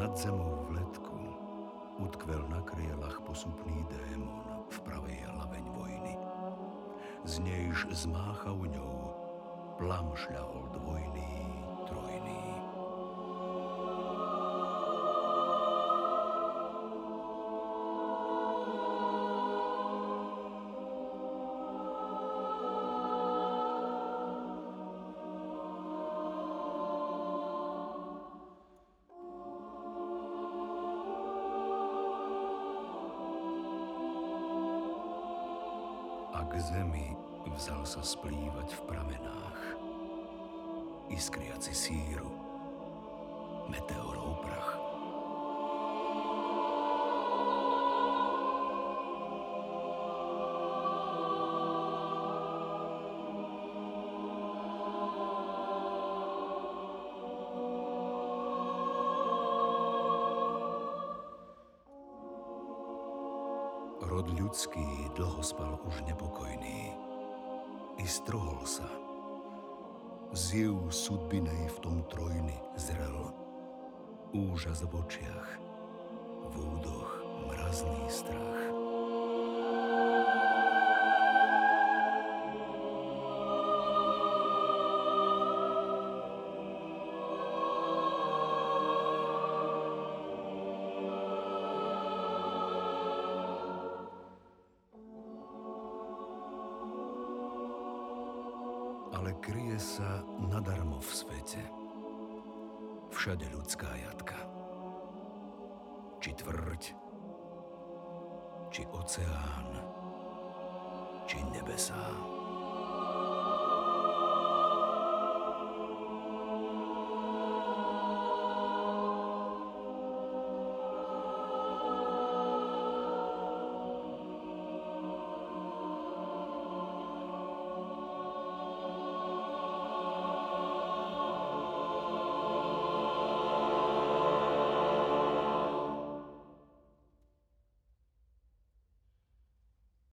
nad zemou v letku utkvel na krielach posupný démon v pravej hlaveň vojny. Z nejž zmáchal ňou plam šľahol dvojný, k zemi vzal sa splývať v pramenách, iskriaci síru, meteorov prach. Rod ľudský dlho spal už nepokojný. I strohol sa. Ziv sudbinej v tom trojny zrel. Úžas v očiach, v údoch mrazný strach. Ale kryje sa nadarmo v svete. Všade ľudská jatka. Či tvrď, či oceán, či nebesá.